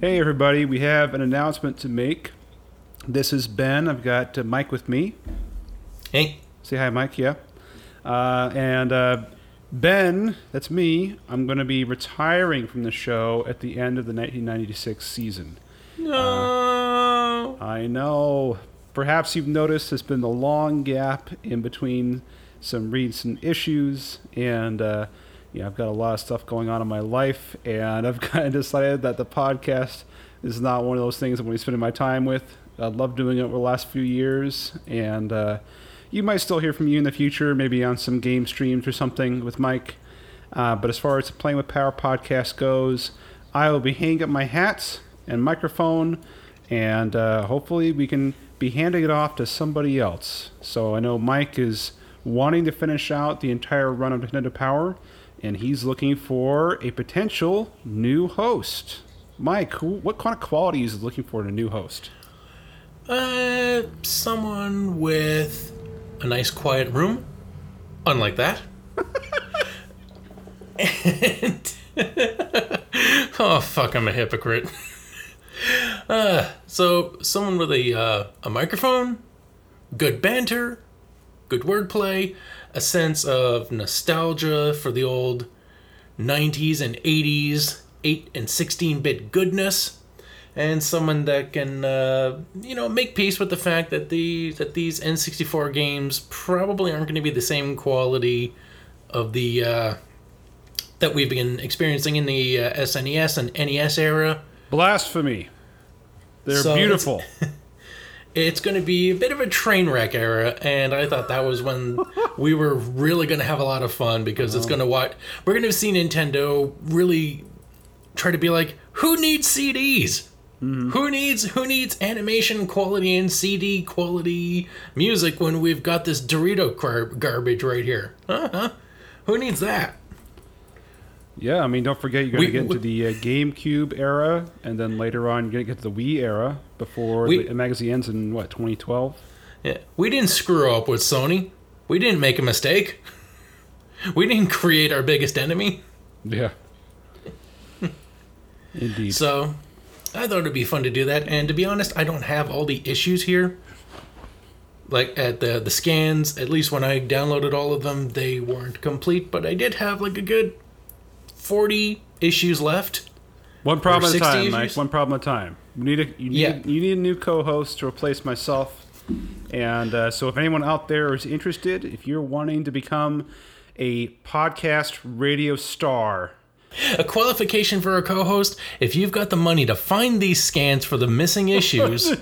Hey, everybody, we have an announcement to make. This is Ben. I've got uh, Mike with me. Hey. Say hi, Mike. Yeah. Uh, and uh, Ben, that's me. I'm going to be retiring from the show at the end of the 1996 season. No. I know. Perhaps you've noticed there's been a long gap in between some recent issues, and uh, yeah, I've got a lot of stuff going on in my life, and I've kind of decided that the podcast is not one of those things I'm going to be spending my time with. I love doing it over the last few years, and uh, you might still hear from you in the future, maybe on some game streams or something with Mike. Uh, but as far as the Playing with Power podcast goes, I will be hanging up my hats and microphone, and uh, hopefully we can be handing it off to somebody else. So I know Mike is wanting to finish out the entire run of Nintendo Power, and he's looking for a potential new host. Mike, who, what kind of qualities is looking for in a new host? Uh, someone with a nice quiet room, unlike that. and oh fuck, I'm a hypocrite. Uh, so someone with a uh, a microphone, good banter, good wordplay, a sense of nostalgia for the old 90s and 80s 8 and 16 bit goodness and someone that can uh, you know make peace with the fact that the that these N64 games probably aren't going to be the same quality of the uh, that we've been experiencing in the uh, SNES and NES era. Blasphemy. They're So beautiful. It's going to be a bit of a train wreck era, and I thought that was when we were really going to have a lot of fun because it's uh-huh. going to what we're going to see Nintendo really try to be like, who needs CDs? Mm-hmm. Who needs who needs animation quality and CD quality music when we've got this Dorito gar- garbage right here? Huh? Who needs that? Yeah, I mean, don't forget you're going We- to get into we- the uh, GameCube era, and then later on you're going to get to the Wii era before We- the magazine ends in what 2012. Yeah, we didn't screw up with Sony. We didn't make a mistake. We didn't create our biggest enemy. Yeah. Indeed. So I thought it'd be fun to do that. And to be honest, I don't have all the issues here. Like at the the scans, at least when I downloaded all of them, they weren't complete. But I did have like a good forty issues left. One problem at a 60 time, Mike. One problem at a time. You need a you need, Yeah. you need a new co-host to replace myself. And uh, so, if anyone out there is interested, if you're wanting to become a podcast radio star, A qualification for a co-host: if you've got the money to find these scans for the missing issues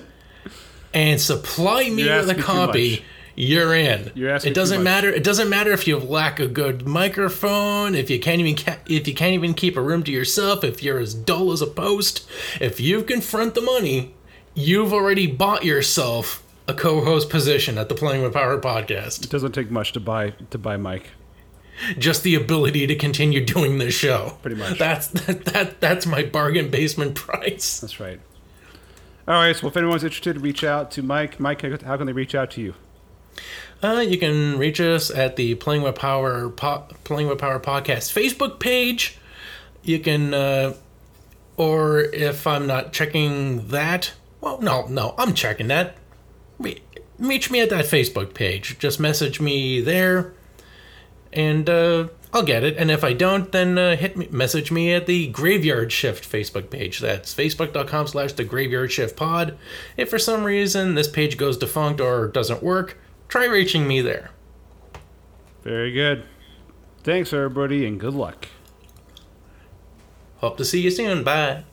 and supply me with a copy. You're in. You're asking it doesn't matter. It doesn't matter if you lack a good microphone, if you can't even ca- if you can't even keep a room to yourself, if you're as dull as a post. If you confront the money, you've already bought yourself a co-host position at the Playing with Power podcast. it doesn't take much to buy to buy Mike. Just the ability to continue doing this show. Pretty much. That's that, that that's my bargain basement price. That's right. All right. So, if anyone's interested, reach out to Mike. Mike, how can they reach out to you? Uh, you can reach us at the Playing with Power po- Playing with Power podcast Facebook page. You can, uh, or if I'm not checking that, well, no, no, I'm checking that. Re- Reach me at that Facebook page. Just message me there, and uh, I'll get it. And if I don't, then uh, hit me, message me at the Graveyard Shift Facebook page. That's facebook.com slash the Graveyard Shift Pod. If for some reason this page goes defunct or doesn't work, try reaching me there. Very good. Thanks, everybody, and good luck. Hope to see you soon. Bye.